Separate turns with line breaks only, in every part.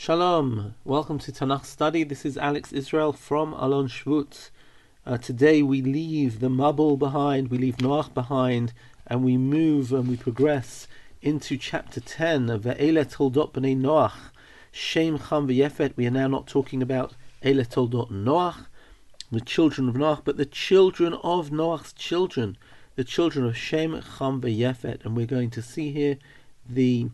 Shalom, welcome to Tanakh Study. This is Alex Israel from Alon Shvut. Uh, today we leave the Mabul behind, we leave Noach behind, and we move and we progress into chapter 10 of Ve'ele Toldot B'nai Noach, Shem Cham V'Yefet. We are now not talking about Ele Toldot Noach, the children of Noach, but the children of Noach's children, the children of Shem Cham V'Yefet. And we're going to see here the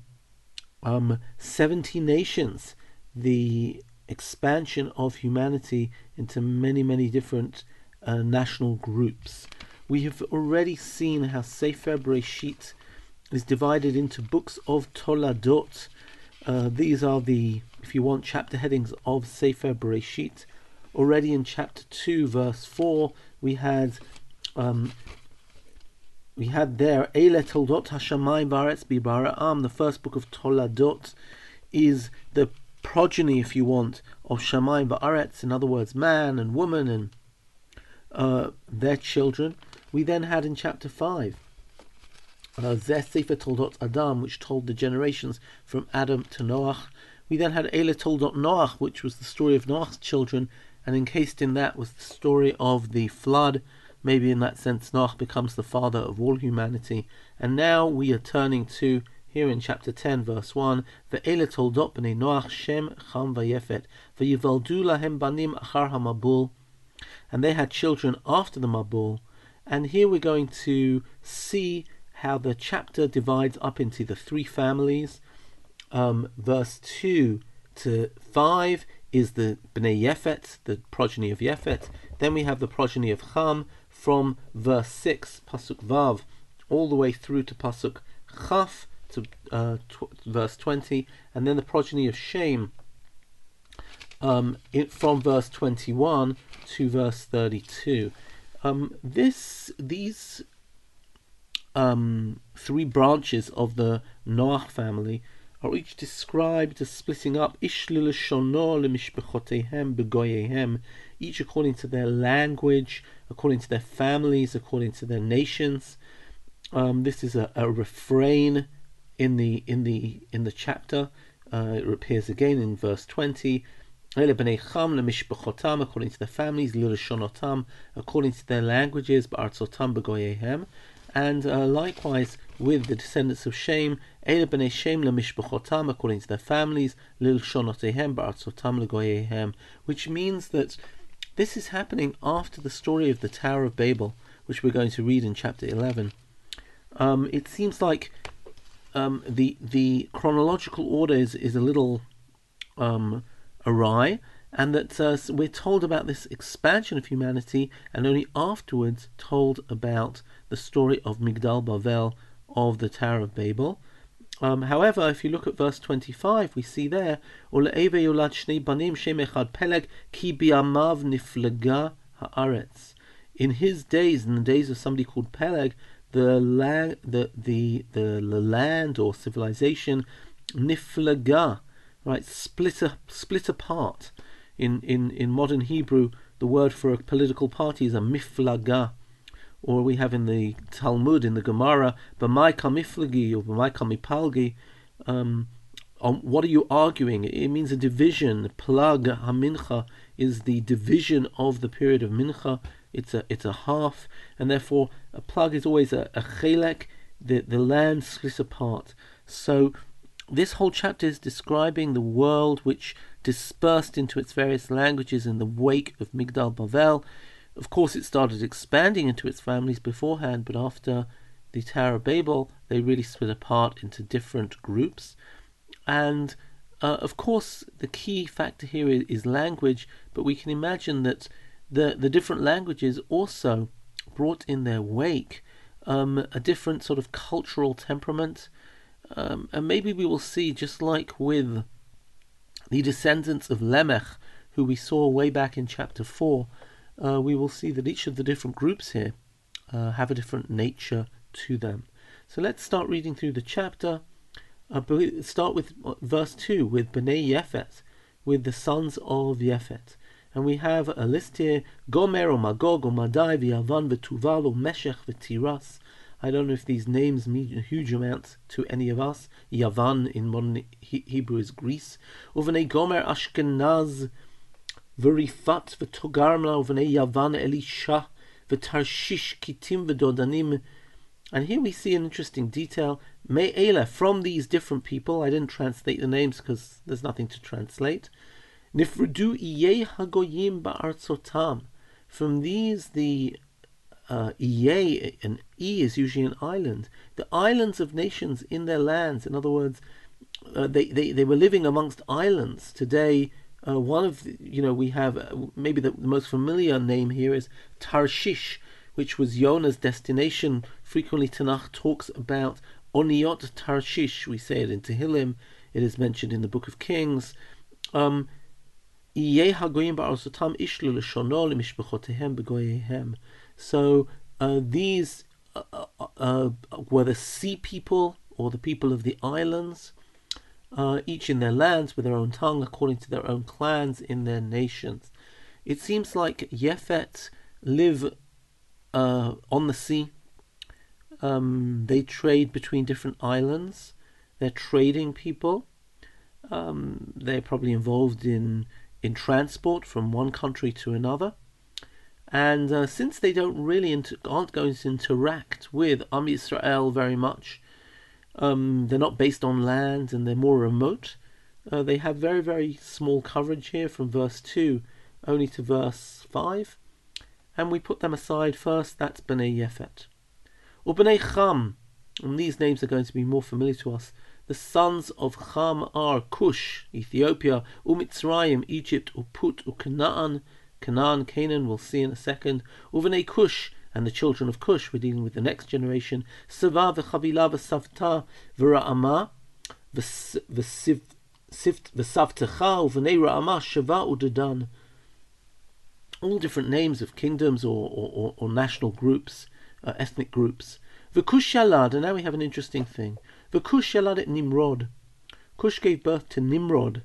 um, 70 nations, the expansion of humanity into many, many different uh, national groups. We have already seen how Sefer Bereshit is divided into books of Toladot. Uh, these are the, if you want, chapter headings of Sefer Bereshit. Already in chapter 2, verse 4, we had um, we had there Eile Toldot Hashamayim Baretz Bibara'am. The first book of Toladot is the progeny, if you want, of Shamayim Ba'aretz. In other words, man and woman and uh, their children. We then had in chapter five. Uh, Zeh Sefer Toldot Adam, which told the generations from Adam to Noach. We then had Eile Toldot Noach, which was the story of Noach's children, and encased in that was the story of the flood Maybe in that sense, Noach becomes the father of all humanity. And now we are turning to, here in chapter 10, verse 1, Ve'ele toldot b'nei Noach Shem Cham v'Yefet, v'yivaldu lahem banim achar hamabul. And they had children after the Mabul. And here we're going to see how the chapter divides up into the three families. Um, verse 2 to 5 is the Bnei Yefet, the progeny of Yefet. Then we have the progeny of Cham, from verse 6, Pasuk Vav, all the way through to Pasuk Chaf, to uh, tw- verse 20, and then the progeny of Shem um, it, from verse 21 to verse 32. Um, this These um, three branches of the Noach family are each described as splitting up each according to their language, according to their families, according to their nations. Um, this is a, a, refrain in the in the in the chapter. Uh, it appears again in verse twenty. According to their families, according to their languages, and uh, likewise with the descendants of Shem, Ele b'nei Shem lemishbechotam, according to their families, lil shonotehem ba'artzotam legoyehem, which means that this is happening after the story of the Tower of Babel, which we're going to read in chapter 11. Um, it seems like um, the the chronological order is, is a little um, awry, and that uh, we're told about this expansion of humanity, and only afterwards told about the story of Migdal Bavel, of the Tower of Babel. Um, however, if you look at verse 25, we see there, peleg ki niflaga haaretz. In his days, in the days of somebody called Peleg, the, la- the, the, the, land or civilization niflaga, right, split, a, split apart. In, in, in modern Hebrew, the word for a political party is a miflaga or we have in the Talmud, in the Gemara, B'mai kamiflagi or B'mai kamipalgi, um, on what are you arguing? It means a division. Plag hamincha is the division of the period of mincha. It's a it's a half, and therefore a plag is always a, a chelek. The the land splits apart. So this whole chapter is describing the world which dispersed into its various languages in the wake of Migdal Bavel of course, it started expanding into its families beforehand, but after the Tower of Babel, they really split apart into different groups. And uh, of course, the key factor here is, language, but we can imagine that the, the different languages also brought in their wake um, a different sort of cultural temperament. Um, and maybe we will see, just like with the descendants of Lemech, who we saw way back in chapter 4, uh, we will see that each of the different groups here uh, have a different nature to them. So let's start reading through the chapter. Uh, start with uh, verse 2 with Bnei Yefet, with the sons of Yefet. And we have a list here Gomer, or Magog, or Madai, V'Yavan, V'Tuval, or Meshech, V'Tiras. I don't know if these names mean a huge amount to any of us. Yavan in modern Hebrew is Greece. Uvnei Gomer Ashkenaz Verifat v'togarmla uvnei Yavan Elisha v'tarshish kitim v'dodanim. And here we see an interesting detail. Me'ela, from these different people, I didn't translate the names because there's nothing to translate. Nifrudu iye hagoyim ba'artzotam. From these, the uh, Iye, an E is usually an island. The islands of nations in their lands. In other words, uh, they, they, they were living amongst islands. Today, uh, one of you know we have uh, maybe the, the, most familiar name here is Tarshish, which was Yonah's destination. Frequently, Tanakh talks about Oniot Tarshish. We say it in Tehillim. It is mentioned in the Book of Kings. Um, so uh, these uh, uh, uh, were the sea people or the people of the islands, uh, each in their lands with their own tongue, according to their own clans in their nations. It seems like Yefet live uh, on the sea. Um, they trade between different islands. They're trading people. Um, they're probably involved in in transport from one country to another. And uh, since they don't really inter- aren't going to interact with Am Israel very much, um, they're not based on land and they're more remote. Uh, they have very very small coverage here from verse two only to verse five, and we put them aside first. That's Bnei Yefet, or Bnei Cham, and these names are going to be more familiar to us. The sons of Cham are Cush, Ethiopia, Umitzrayim, Egypt, Uput, Ucanaan, Canaan, Canaan, we'll see in a second. Uvene Cush, and the children of Cush, we're dealing with the next generation. Sava v'chavila v'savta v'ra'ama v'savtecha uvene ra'ama shava udadan. All different names of kingdoms or, or, or national groups, uh, ethnic groups. V'kush yalad, and now we have an interesting thing. V'kush yalad et Nimrod. Cush gave birth to Nimrod,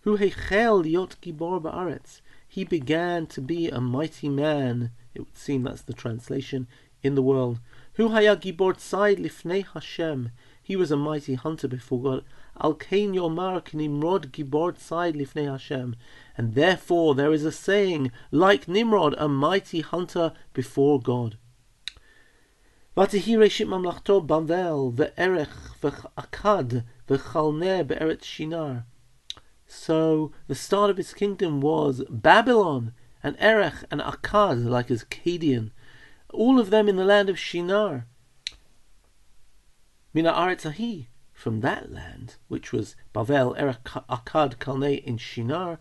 who hechel liot gibor ba'aretz he began to be a mighty man. It would seem that's the translation in the world. Hu haya gibor tzai lifnei Hashem. He was a mighty hunter before God. Al kain yomar Nimrod gibor tzai lifnei Hashem. And therefore there is a saying, like Nimrod, a mighty hunter before God. ותהי ראשית ממלכתו בבל וערך ואכד וכלנה בארץ שינר. So the start of his kingdom was Babylon and Erech and Akkad, like Akkadian, all of them in the land of Shinar. Mina Aretzahi, from that land, which was Bavel, Erech, Akkad, Kalne in Shinar,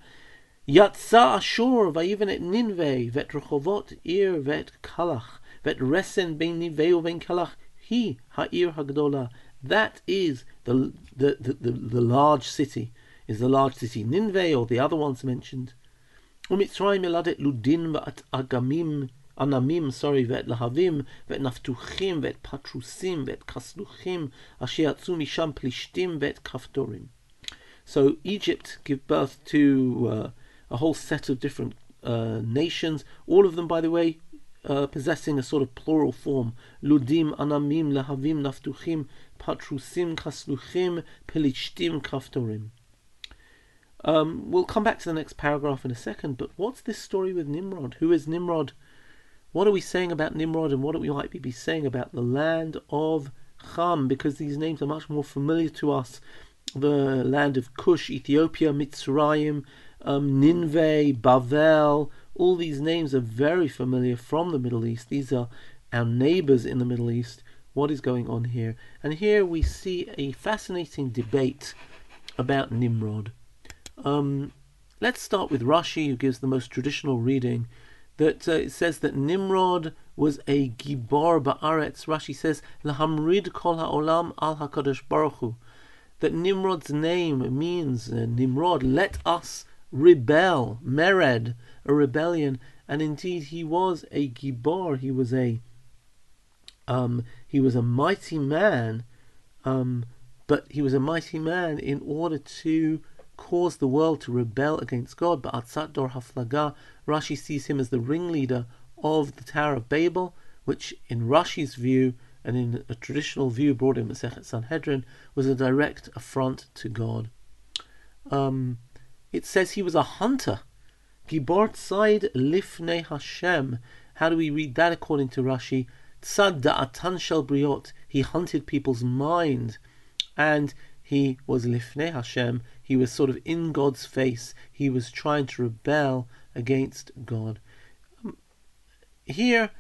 Yatsa Ashur, Vayiven et Ninveh, Vet Rechovot, Ir, Vet Kalach, Vet Resen, Ben Niveu, Ben Kalach, He, Ha'ir Hagdola. That is the, the, the, the, the large city is the large city Nineveh or the other ones mentioned. ומצרים ילדת לודין ואת אגמים, ענמים, sorry, ואת להבים, ואת נפתוחים, ואת פטרוסים, ואת כסלוחים, אשר יצאו משם פלישתים, ואת כפתורים. So Egypt gave birth to uh, a whole set of different uh, nations, all of them, by the way, uh, possessing a sort of plural form. Ludim, Anamim, Lahavim, Naftuchim, Patrusim, Kasluchim, Pelishtim, Kaftorim. Um, we'll come back to the next paragraph in a second, but what's this story with Nimrod? Who is Nimrod? What are we saying about Nimrod and what are we might be saying about the land of Cham? Because these names are much more familiar to us. The land of Cush, Ethiopia, Mitzrayim, um, Nineveh, Bavel, all these names are very familiar from the Middle East. These are our neighbors in the Middle East. What is going on here? And here we see a fascinating debate about Nimrod. Um, let's start with Rashi, who gives the most traditional reading. That uh, it says that Nimrod was a gibor ba'aretz. Rashi says lahamrid kol ha'olam al hakadosh baruch Hu. That Nimrod's name means uh, Nimrod. Let us rebel, mered, a rebellion. And indeed, he was a gibor. He was a um, he was a mighty man. Um, but he was a mighty man in order to caused the world to rebel against God, but Atzat Dor Haflaga, Rashi sees him as the ringleader of the Tower of Babel, which in Rashi's view and in a traditional view brought in Masechet Sanhedrin, was a direct affront to God. Um, it says he was a hunter. Gibor Tzad Lifnei Hashem. How do we read that according to Rashi? Tzad Da'atan Shel Briot. He hunted people's mind. And he was Lifnei Hashem. He was sort of in God's face. He was trying to rebel against God. Um, here,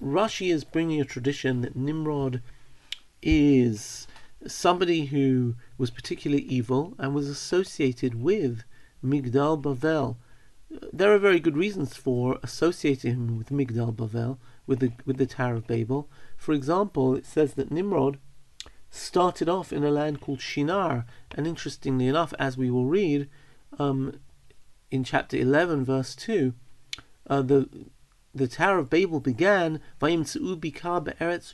Rashi is bringing a tradition that Nimrod is somebody who was particularly evil and was associated with Migdal Bavel. There are very good reasons for associating him with Migdal Bavel, with the with the Tower of Babel. For example, it says that Nimrod started off in a land called Shinar, and interestingly enough, as we will read um, in chapter eleven, verse two, uh, the the Tower of Babel began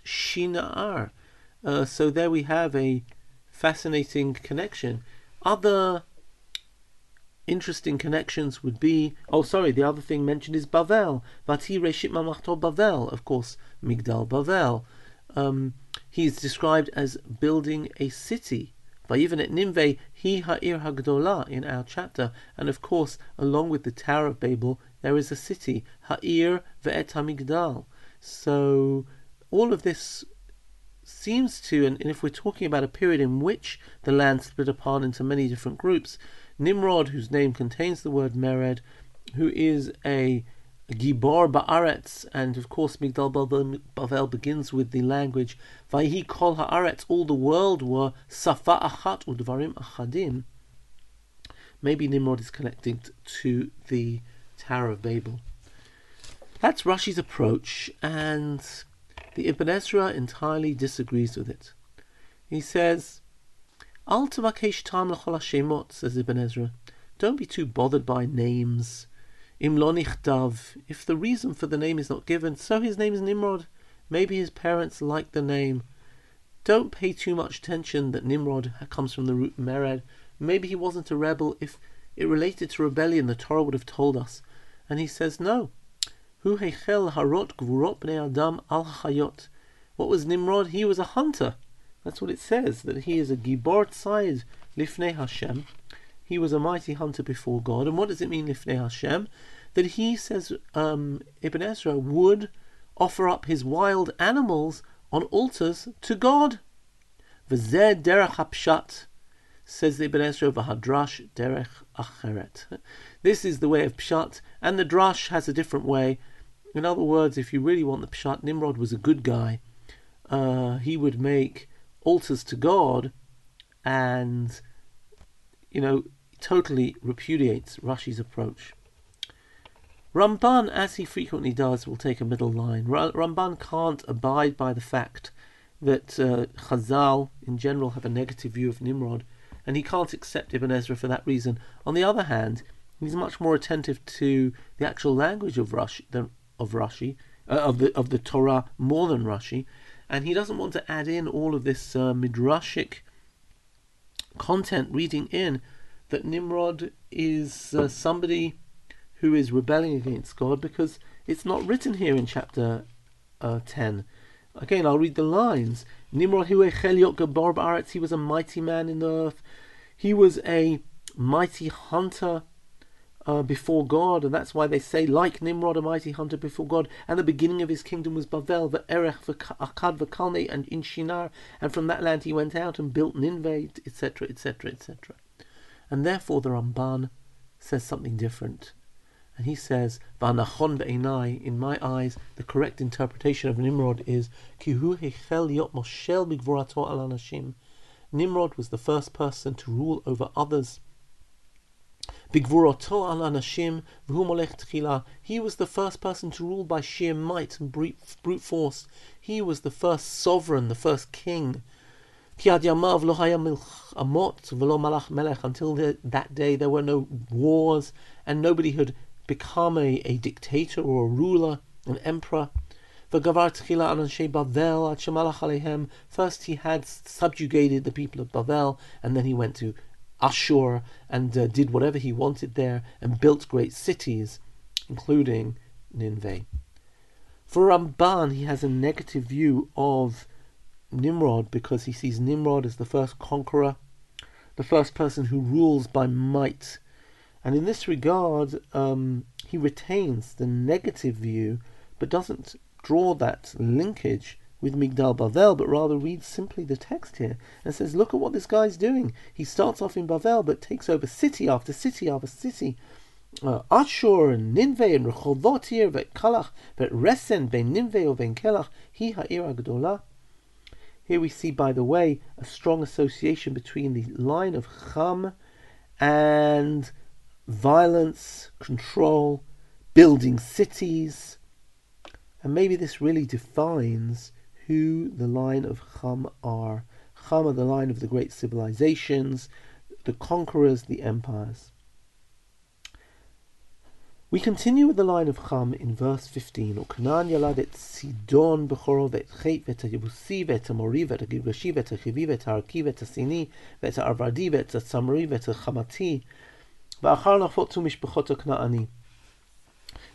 Shinar. Uh, so there we have a fascinating connection. Other interesting connections would be oh sorry the other thing mentioned is Bavel Vati Reshit Mamachto Bavel of course Migdal Bavel um, he's described as building a city at Nineveh he ha'ir hagdola in our chapter. And of course along with the Tower of Babel there is a city ha'ir ve'et hamigdal. So all of this seems to and if we're talking about a period in which the land split apart into many different groups Nimrod, whose name contains the word Mered, who is a Gibor Ba'aretz, and of course Migdal Bavel begins with the language Vayhi Kol Haaretz, all the world were Safa Achat Udvarim Achadim. Maybe Nimrod is connected to the Tower of Babel. That's Rashi's approach, and the Ibn Ezra entirely disagrees with it. He says Al tavakesh tam hashemot, says Ibn Ezra. Don't be too bothered by names. Im lo. If the reason for the name is not given, so his name is Nimrod. Maybe his parents like the name. Don't pay too much attention that Nimrod comes from the root Mered. Maybe he wasn't a rebel. If it related to rebellion, the Torah would have told us. And he says no. Hu heichel harot gvurot bnei adam al hayot. What was Nimrod? He was a hunter. That's what it says, that he is a Gibor Tzad Lifnei Hashem. He was a mighty hunter before God. And what does it mean, Lifnei Hashem? That he says, um, Ibn Ezra would offer up his wild animals on altars to God. V'zeh derech hapshat, says the Ibn Ezra, v'hadrash derech acheret. This is the way of pshat, and the drash has a different way. In other words, if you really want the pshat, Nimrod was a good guy. Uh, he would make altars to God and, you know, totally repudiates Rashi's approach. Ramban, as he frequently does, will take a middle line. Ramban can't abide by the fact that uh, Chazal, in general, have a negative view of Nimrod, and he can't accept Ibn Ezra for that reason. On the other hand, he's much more attentive to the actual language of Rashi, than, of Rashi, uh, of the of the Torah more than Rashi, and he doesn't want to add in all of this uh, midrashic content reading in that Nimrod is uh, somebody who is rebelling against God because it's not written here in chapter uh, 10. Again, I'll read the lines. Nimrod he was a mighty man in the earth. He was a mighty hunter uh, before God, and that's why they say, like Nimrod, a mighty hunter before God, and the beginning of his kingdom was Bavel, the Erech, the Akkad, the Kalne, and in Shinar, and from that land he went out and built Nineveh, etc., etc., etc. And therefore the Ramban says something different. And he says, V'anachon be'enai, in my eyes, the correct interpretation of Nimrod is, Ki hu hechel yot moshel bigvorato al anashim. Nimrod was the first person to rule over others Bigvuroto al anashim tchila. He was the first person to rule by sheer might and brute force. He was the first sovereign, the first king. Until the, that day there were no wars and nobody had become a, a dictator or a ruler, an emperor. First he had subjugated the people of Bavel and then he went to Ashur and uh, did whatever he wanted there and built great cities, including Nineveh. For Ramban, he has a negative view of Nimrod because he sees Nimrod as the first conqueror, the first person who rules by might. And in this regard, um, he retains the negative view but doesn't draw that linkage with Migdal Bavel, but rather reads simply the text here and says, Look at what this guy's doing. He starts off in Bavel but takes over city after city after city uh, Ashur and Ninveh and Rechovot here, Vet Kalach, Vet Resen, Ben Ninveh Ben Kelach, Hi Ha'ir Agdola. Here we see, by the way, a strong association between the line of Cham and violence, control, building cities. And maybe this really defines who the line of Cham are. Cham are the line of the great civilizations, the conquerors, the empires. We continue with the line of Cham in verse 15. Uknan Sidon mishpachot.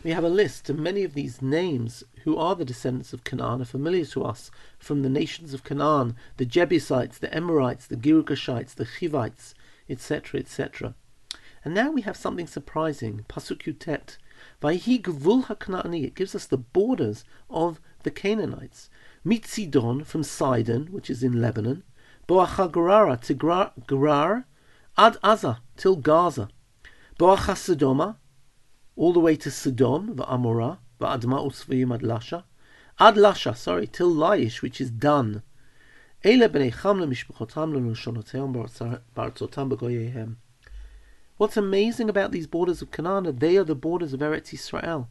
We have a list, of many of these names, who are the descendants of Canaan, are familiar to us from the nations of Canaan, the Jebusites, the Amorites, the Girgashites, the Chivites, etc., etc. And now we have something surprising. Pasuk Yutet. Vayhi Gvul HaKnaani. It gives us the borders of the Canaanites. Mitzidon from Sidon, which is in Lebanon. Boachagarara to Gerar. Ad Aza till Gaza. Boacha Sodoma. All the way to Sodom, Va'amorah. Va'adma Usvayim Ad Lasha. Ad Lasha, sorry, till Laish, which is Dan. Ele b'nei cham le'mishpachotam le'noshonoteim b'artzotam b'goyehem. What's amazing about these borders of Canaan, they are the borders of Eretz Israel.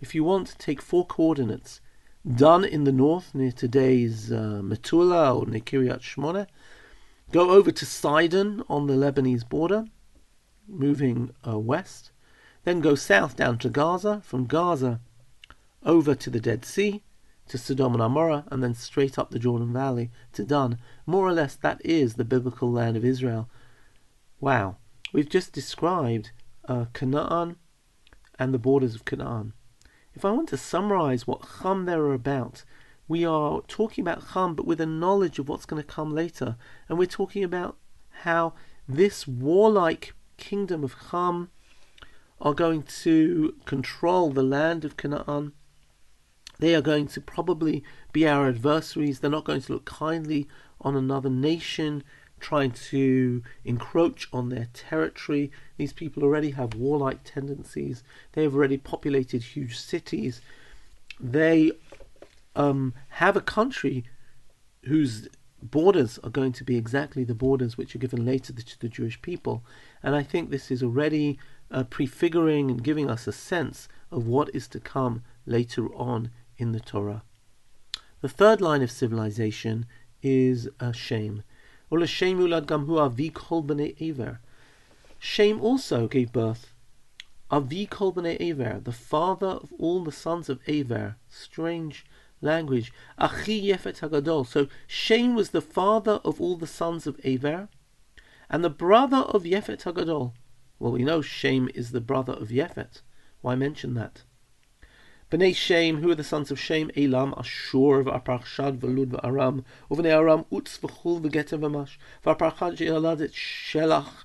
If you want take four coordinates, Dan in the north near today's uh, Metula or near Kiryat Shmona, go over to Sidon on the Lebanese border, moving uh, west, then go south down to Gaza, from Gaza over to the Dead Sea, to Sodom and Amorah, and then straight up the Jordan Valley to Dan. More or less, that is the biblical land of Israel. Wow. We've just described uh, Canaan and the borders of Canaan. If I want to summarize what Cham there are about, we are talking about Cham, but with a knowledge of what's going to come later. And we're talking about how this warlike kingdom of Cham are going to control the land of Canaan. They are going to probably be our adversaries. They're not going to look kindly on another nation trying to encroach on their territory. These people already have warlike tendencies. They have already populated huge cities. They um, have a country whose borders are going to be exactly the borders which are given later to the Jewish people. And I think this is already uh, prefiguring and giving us a sense of what is to come later on in the Torah. The third line of civilization is a Shem. Shem also gave birth. Avi kol b'nei Aver, the father of all the sons of Aver. Strange language. Achi Yefet Hagadol. So Shem was the father of all the sons of Aver, and the brother of Yefet Hagadol. Well, we know Shem is the brother of Yefet. Why mention that? Bnei Shem, who are the sons of Shem? Elam, Ashur, V'aparchad, V'lud, V'aram. Uvnei Aram, Utz, V'chul, V'geter, V'mash. V'aparchad, She'eladet, Shelach,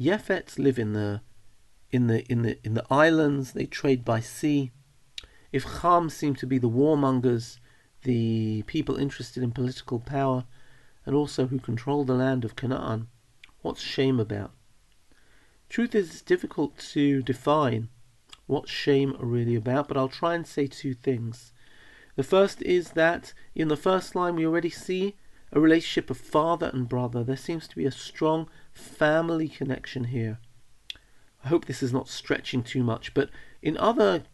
Yefets live in the in the in the in the islands, they trade by sea. If Cham seem to be the warmongers, the people interested in political power, and also who control the land of Canaan, what's Shem about? Truth is, it's difficult to define what Shem are really about, but I'll try and say two things. The first is that in the first line we already see a relationship of father and brother. There seems to be a strong family connection here. I hope this is not stretching too much, but in other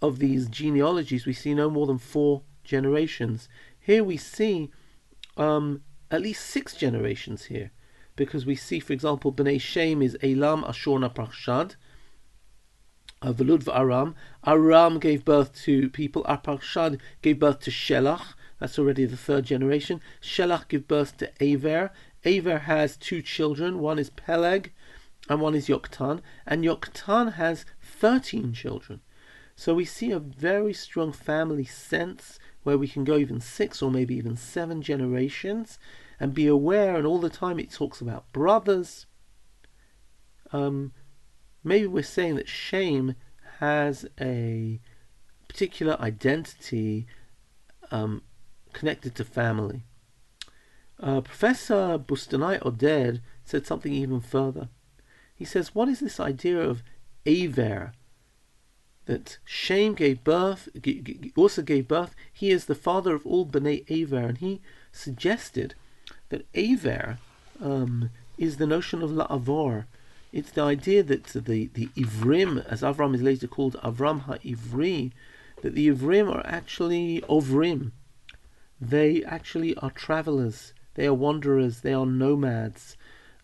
of these genealogies, we see no more than four generations. Here we see um, at least six generations here, because we see, for example, Bnei Shem is Elam, Ashurna, Parshad, uh, Velud Aram. Aram gave birth to people. Arpachshad gave birth to Shelach. That's already the third generation. Shelach gave birth to Aver. Aver has two children. One is Peleg, and one is Yoktan. And Yoktan has thirteen children. So we see a very strong family sense where we can go even six or maybe even seven generations and be aware. And all the time it talks about brothers. Um, maybe we're saying that Shem has a particular identity um, connected to family. Uh, Professor Bustenay Oded said something even further. He says, What is this idea of Aver? That Shem gave birth, also gave birth. He is the father of all Bnei Aver, and he suggested that Aver um, is the notion of La'avor, it's the idea that the, the Ivrim, as Avram is later called Avram HaIvri, that the Ivrim are actually Ovrim. They actually are travelers, they are wanderers, they are nomads.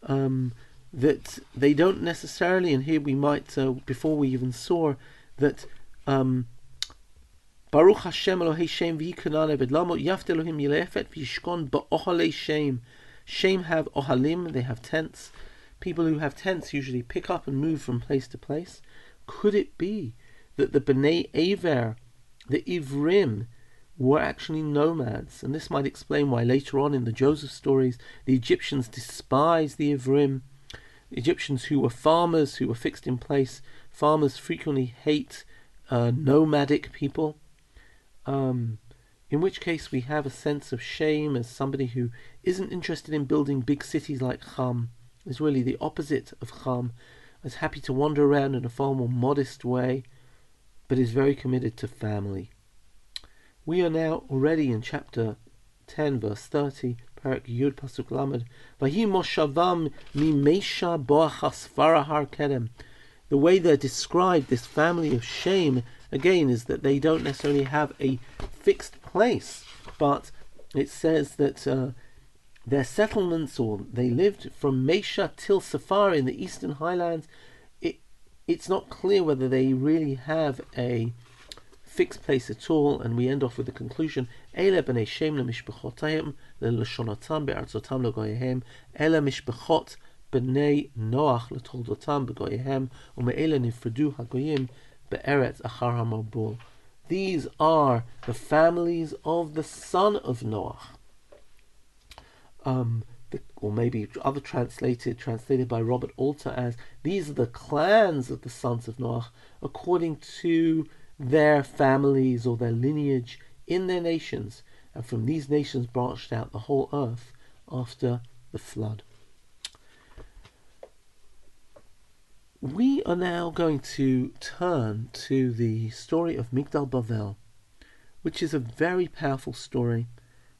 Um, that they don't necessarily, and here we might, uh, before we even saw that um, Baruch Hashem Elohei Shem v'yikanane v'dlamo yaft Elohim yilefet v'yishkon ba'ohalei Shem. Shem have ohalim, they have tents people who have tents usually pick up and move from place to place. Could it be that the Bnei Aver, the Ivrim, were actually nomads? And this might explain why later on in the Joseph stories the Egyptians despised the Ivrim. Egyptians who were farmers, who were fixed in place. Farmers frequently hate uh, nomadic people. Um, in which case we have a sense of Shem as somebody who isn't interested in building big cities like Cham is really the opposite of Cham, is happy to wander around in a far more modest way, but is very committed to family. We are now already in chapter 10, verse 30, Parak Yud Pasuk Lamed. Vahi Moshavam Mimesha Boachas Farahar Kedem. The way they're described, this family of Shem, again, is that they don't necessarily have a fixed place, but it says that uh, their settlements, or they lived from Mesha till Safar in the eastern highlands. It, it's not clear whether they really have a fixed place at all, and we end off with the conclusion: b'nei Shem be'artzotam legoyehem mishbechot b'nei Noach letoldotam begoyehem nifredu hagoyim be'eretz achar hamabul. These are the families of the son of Noach um, the, or maybe other translated translated by Robert Alter as these are the clans of the sons of Noah according to their families or their lineage in their nations, and from these nations branched out the whole earth after the flood. We are now going to turn to the story of Migdal Bavel, which is a very powerful story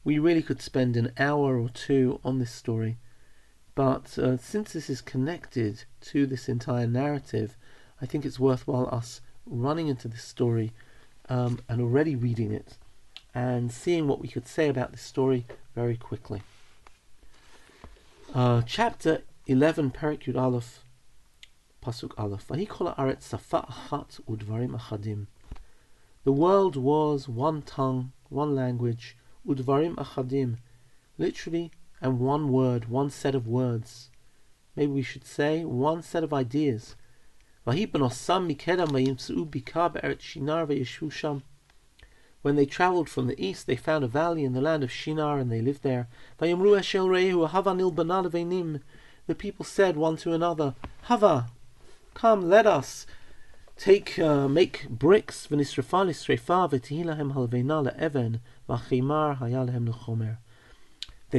we really could spend an hour or two on this story, but uh, since this is connected to this entire narrative, I think it's worthwhile us running into this story um, and already reading it and seeing what we could say about this story very quickly. Uh, chapter 11, Perik Aleph, Pasuk Aleph. Vahikol safa achat udvarim achadim. The world was one tongue, one language, udvarim achadim, literally, and one word, one set of words. Maybe we should say one set of ideas. When they travelled from the east, they found a valley in the land of Shinar, and they lived there. The people said one to another, Hava, come, let us take uh, make bricks. They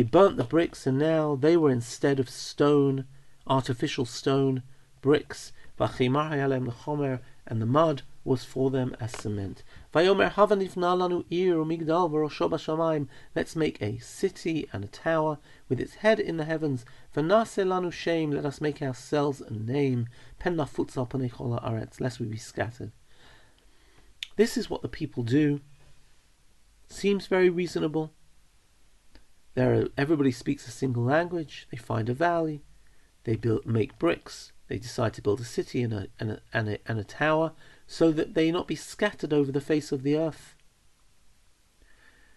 burnt the bricks, and now they were instead of stone, artificial stone, bricks. And the mud was for them as cement. Ir umigdal v'rosho b'shamayim. Let's make a city and a tower with its head in the heavens. V'nase lanu shem. Let us make ourselves a name. Pen aretz, lest we be scattered. This is what the people do. Seems very reasonable. There, everybody speaks a single language. They find a valley. They build, make bricks. They decide to build a city and a, and a, and a, and a tower so that they not be scattered over the face of the earth.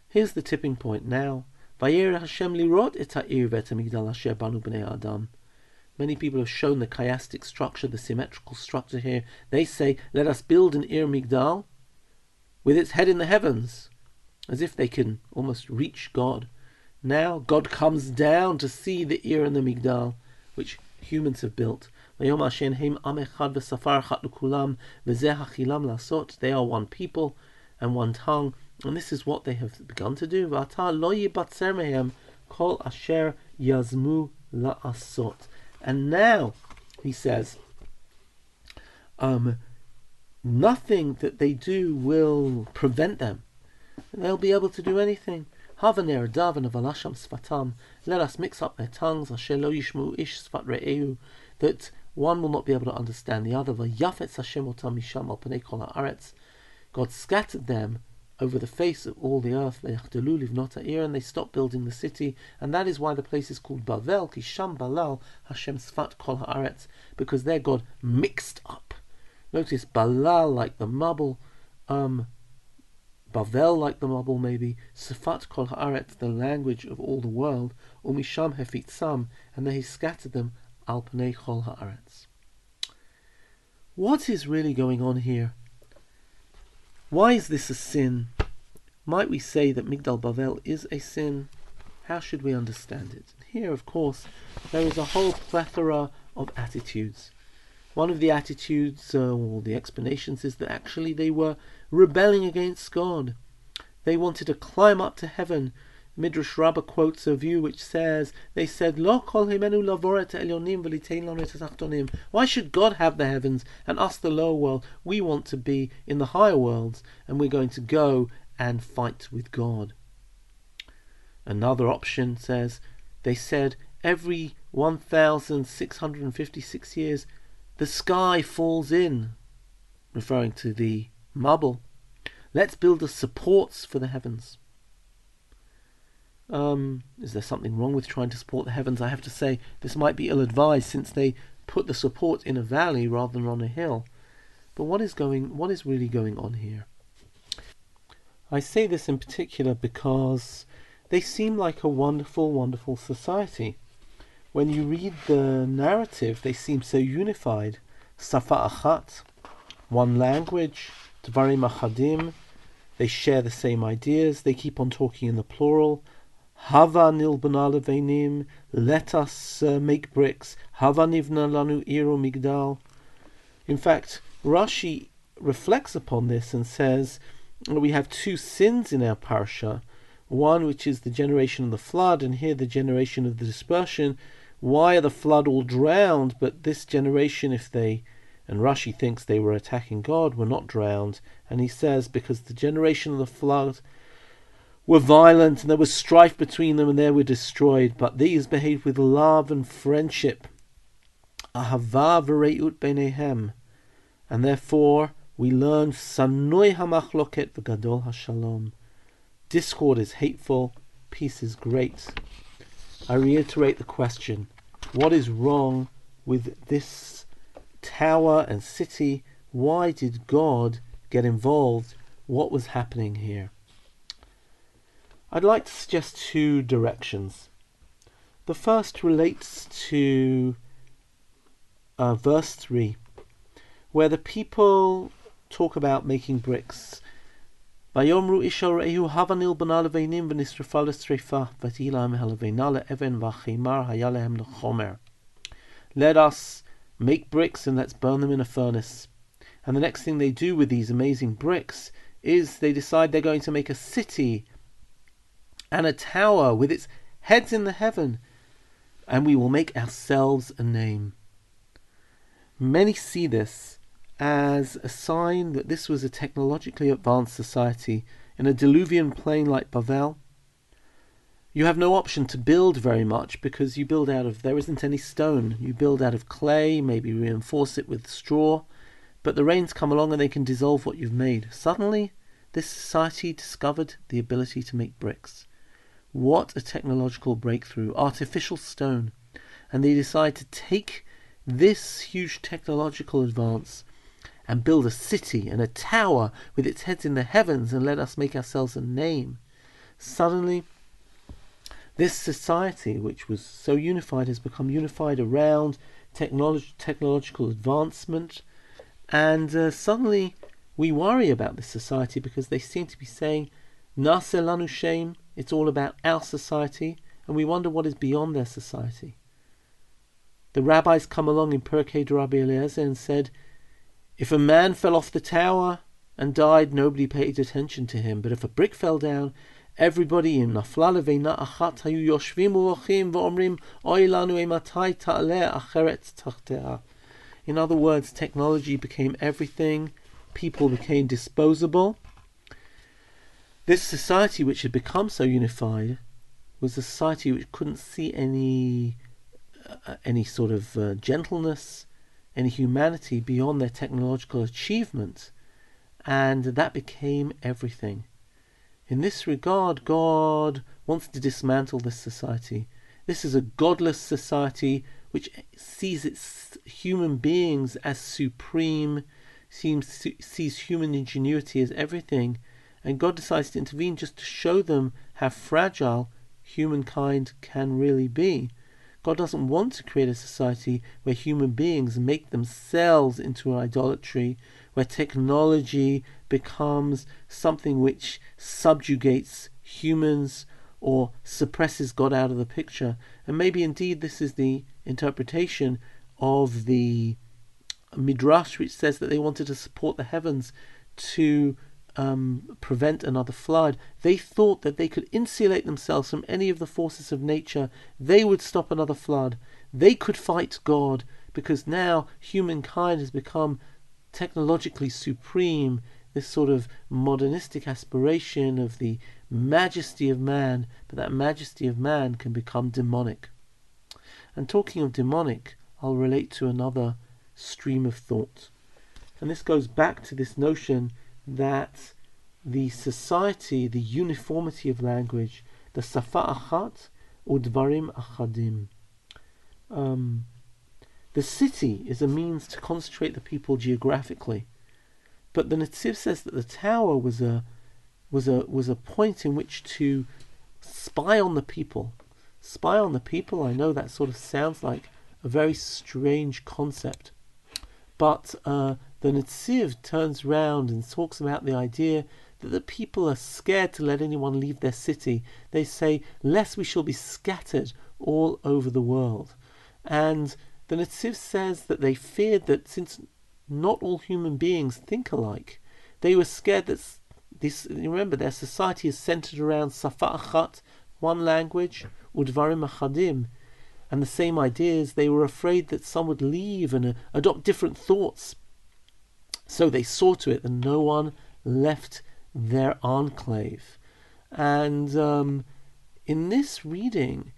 Here's the tipping point now. Many people have shown the chiastic structure, the symmetrical structure here. They say, let us build an Ir Migdal with its head in the heavens, as if they can almost reach God. Now God comes down to see the Ir and the Migdal, which humans have built. They are one people and one tongue, and this is what they have begun to do. kol asher yazmu la'asot. And now, he says, um, nothing that they do will prevent them. They'll be able to do anything. Avalasham sfatam. Let us mix up their tongues. Lo. That one will not be able to understand the other. God scattered them over the face of all the earth, and they stopped building the city, and that is why the place is called Bavel, because their God mixed up. Notice Balal like the Mabul, um, Bavel like the Mabul maybe, Sfat Kol Haaretz, the language of all the world, Umisham Hefitzam, and then he scattered them Al Kol Haaretz. What is really going on here? Why is this a sin? Might we say that Migdal Bavel is a sin? How should we understand it? Here, of course, there is a whole plethora of attitudes. One of the attitudes, uh, or the explanations, is that actually they were rebelling against God. They wanted to climb up to heaven. Midrash Rabbah quotes a view which says, They said, Lo kol elyonim Why should God have the heavens and us the lower world? We want to be in the higher worlds, and we're going to go and fight with God. Another option says, They said, every 1,656 years, the sky falls in, referring to the Mabul. Let's build the supports for the heavens. Um, is there something wrong with trying to support the heavens? I have to say, this might be ill advised since they put the support in a valley rather than on a hill. But what is going what is really going on here? I say this in particular because they seem like a wonderful, wonderful society. When you read the narrative, they seem so unified. Safa achat, one language, dvarim achadim, they share the same ideas, they keep on talking in the plural, Hava nilbana levenim. Let us uh, make bricks. Hava nivna lanu iru migdal. In fact, Rashi reflects upon this and says we have two sins in our parsha. One which is the generation of the flood, and here the generation of the dispersion. Why are the flood all drowned? But this generation, if they and Rashi thinks they were attacking God, were not drowned. And he says because the generation of the flood were violent and there was strife between them and they were destroyed. But these behaved with love and friendship. Ahava v're'ut benehem. And therefore we learn sanoi hamachloket v'gadol hashalom. Discord is hateful, peace is great. I reiterate the question, what is wrong with this tower and city? Why did God get involved? What was happening here? I'd like to suggest two directions. The first relates to uh, verse 3, where the people talk about making bricks. ויאמרו איש הראהו הבה נלבנה לבנים ונשרפה לשרפה ותהי להם הלבנה לאבן והחימר היה להם לחומר. Let us make bricks and let's burn them in a furnace. And the next thing they do with these amazing bricks is they decide they're going to make a city and a tower with its heads in the heaven, and we will make ourselves a name. Many see this as a sign that this was a technologically advanced society in a diluvian plain like Bavel. You have no option to build very much because you build out of, there isn't any stone. You build out of clay, maybe reinforce it with straw, but the rains come along and they can dissolve what you've made. Suddenly, this society discovered the ability to make bricks. What a technological breakthrough! Artificial stone. And they decide to take this huge technological advance and build a city and a tower with its heads in the heavens and let us make ourselves a name. Suddenly, this society, which was so unified, has become unified around technology, technological advancement, and uh, suddenly we worry about this society because they seem to be saying, Nase lanu shem, it's all about our society, and we wonder what is beyond their society. The rabbis come along in Pirkei Rabbi Eliezer and said, if a man fell off the tower and died, nobody paid attention to him. But if a brick fell down, everybody in achat hayu yoshvim v'omrim ematai. In other words, technology became everything. People became disposable. This society, which had become so unified, was a society which couldn't see any uh, any sort of uh, gentleness, any humanity beyond their technological achievement, and that became everything. In this regard, God wants to dismantle this society. This is a godless society which sees its human beings as supreme, seems, sees human ingenuity as everything, and God decides to intervene just to show them how fragile humankind can really be. God doesn't want to create a society where human beings make themselves into idolatry, where technology becomes something which subjugates humans or suppresses God out of the picture. And maybe indeed this is the interpretation of the Midrash, which says that they wanted to support the heavens to um, prevent another flood. They thought that they could insulate themselves from any of the forces of nature. They would stop another flood. They could fight God because now humankind has become technologically supreme. This sort of modernistic aspiration of the majesty of man, but that majesty of man can become demonic. And talking of demonic, I'll relate to another stream of thought. And this goes back to this notion that the society, the uniformity of language, the safa achat udvarim achadim. Um, the city is a means to concentrate the people geographically, but the Netziv says that the tower was a was a was a point in which to spy on the people. Spy on the people. I know that sort of sounds like a very strange concept, but uh, the Netziv turns round and talks about the idea that the people are scared to let anyone leave their city. They say, lest we shall be scattered all over the world. And the Netziv says that they feared that since not all human beings think alike, they were scared that this, remember, their society is centered around Safa Achat, one language, Udvarim Achadim, and the same ideas. They were afraid that some would leave and uh, adopt different thoughts so they saw to it that no one left their enclave. And um, in this reading,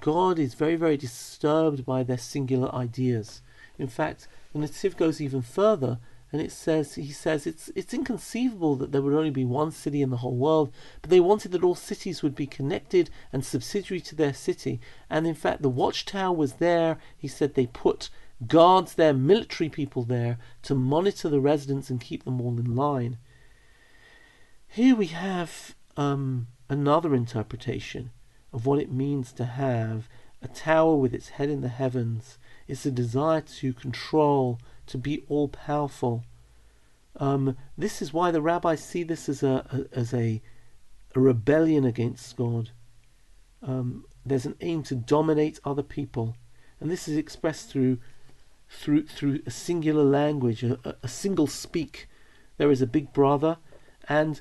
God is very, very disturbed by their singular ideas. In fact, the Netziv goes even further, and it says he says it's it's inconceivable that there would only be one city in the whole world, but they wanted that all cities would be connected and subsidiary to their city. And in fact, the watchtower was there. He said they put guards there, military people there, to monitor the residents and keep them all in line. Here we have um, another interpretation of what it means to have a tower with its head in the heavens. It's a desire to control, to be all powerful. Um, this is why the rabbis see this as a, a as a, a, rebellion against God. Um, there's an aim to dominate other people, and this is expressed through through through a singular language, a, a single speak. There is a big brother, and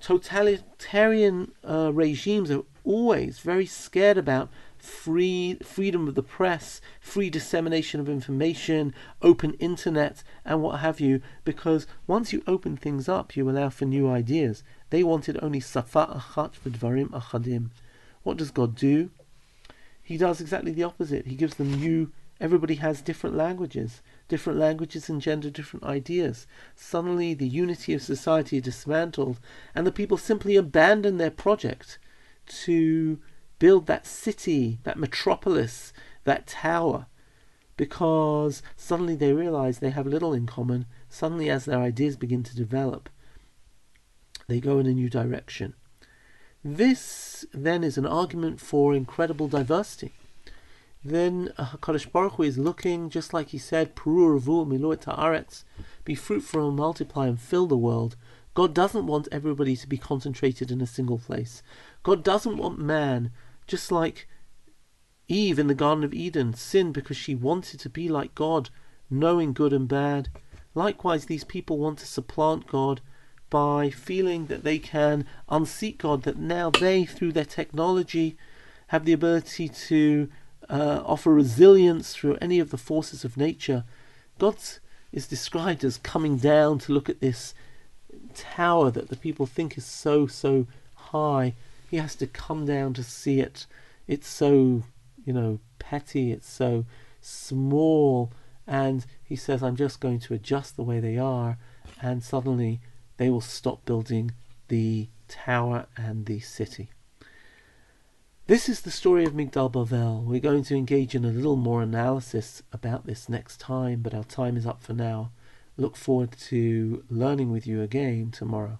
totalitarian uh, regimes are always very scared about free freedom of the press, free dissemination of information, open internet, and what have you. Because once you open things up, you allow for new ideas. They wanted only safa achat v'dvarim achadim. What does God do? He does exactly the opposite. He gives them new Everybody has different languages. different languages engender different ideas. Suddenly, the unity of society is dismantled, and the people simply abandon their project to build that city, that metropolis, that tower, because suddenly they realize they have little in common. Suddenly, as their ideas begin to develop, they go in a new direction. This then is an argument for incredible diversity. Then uh, HaKadosh Baruch Hu is looking, just like he said, Puru Miluet Ta'aretz, be fruitful and multiply and fill the world. God doesn't want everybody to be concentrated in a single place. God doesn't want man, just like Eve in the Garden of Eden, sinned because she wanted to be like God, knowing good and bad. Likewise, these people want to supplant God by feeling that they can unseat God, that now they, through their technology, have the ability to uh, offer resilience through any of the forces of nature. God is described as coming down to look at this tower that the people think is so, so high. He has to come down to see it. It's so, you know, petty, it's so small. And he says, I'm just going to adjust the way they are. And suddenly they will stop building the tower and the city. This is the story of Migdal Bavel. We're going to engage in a little more analysis about this next time, but our time is up for now. Look forward to learning with you again tomorrow.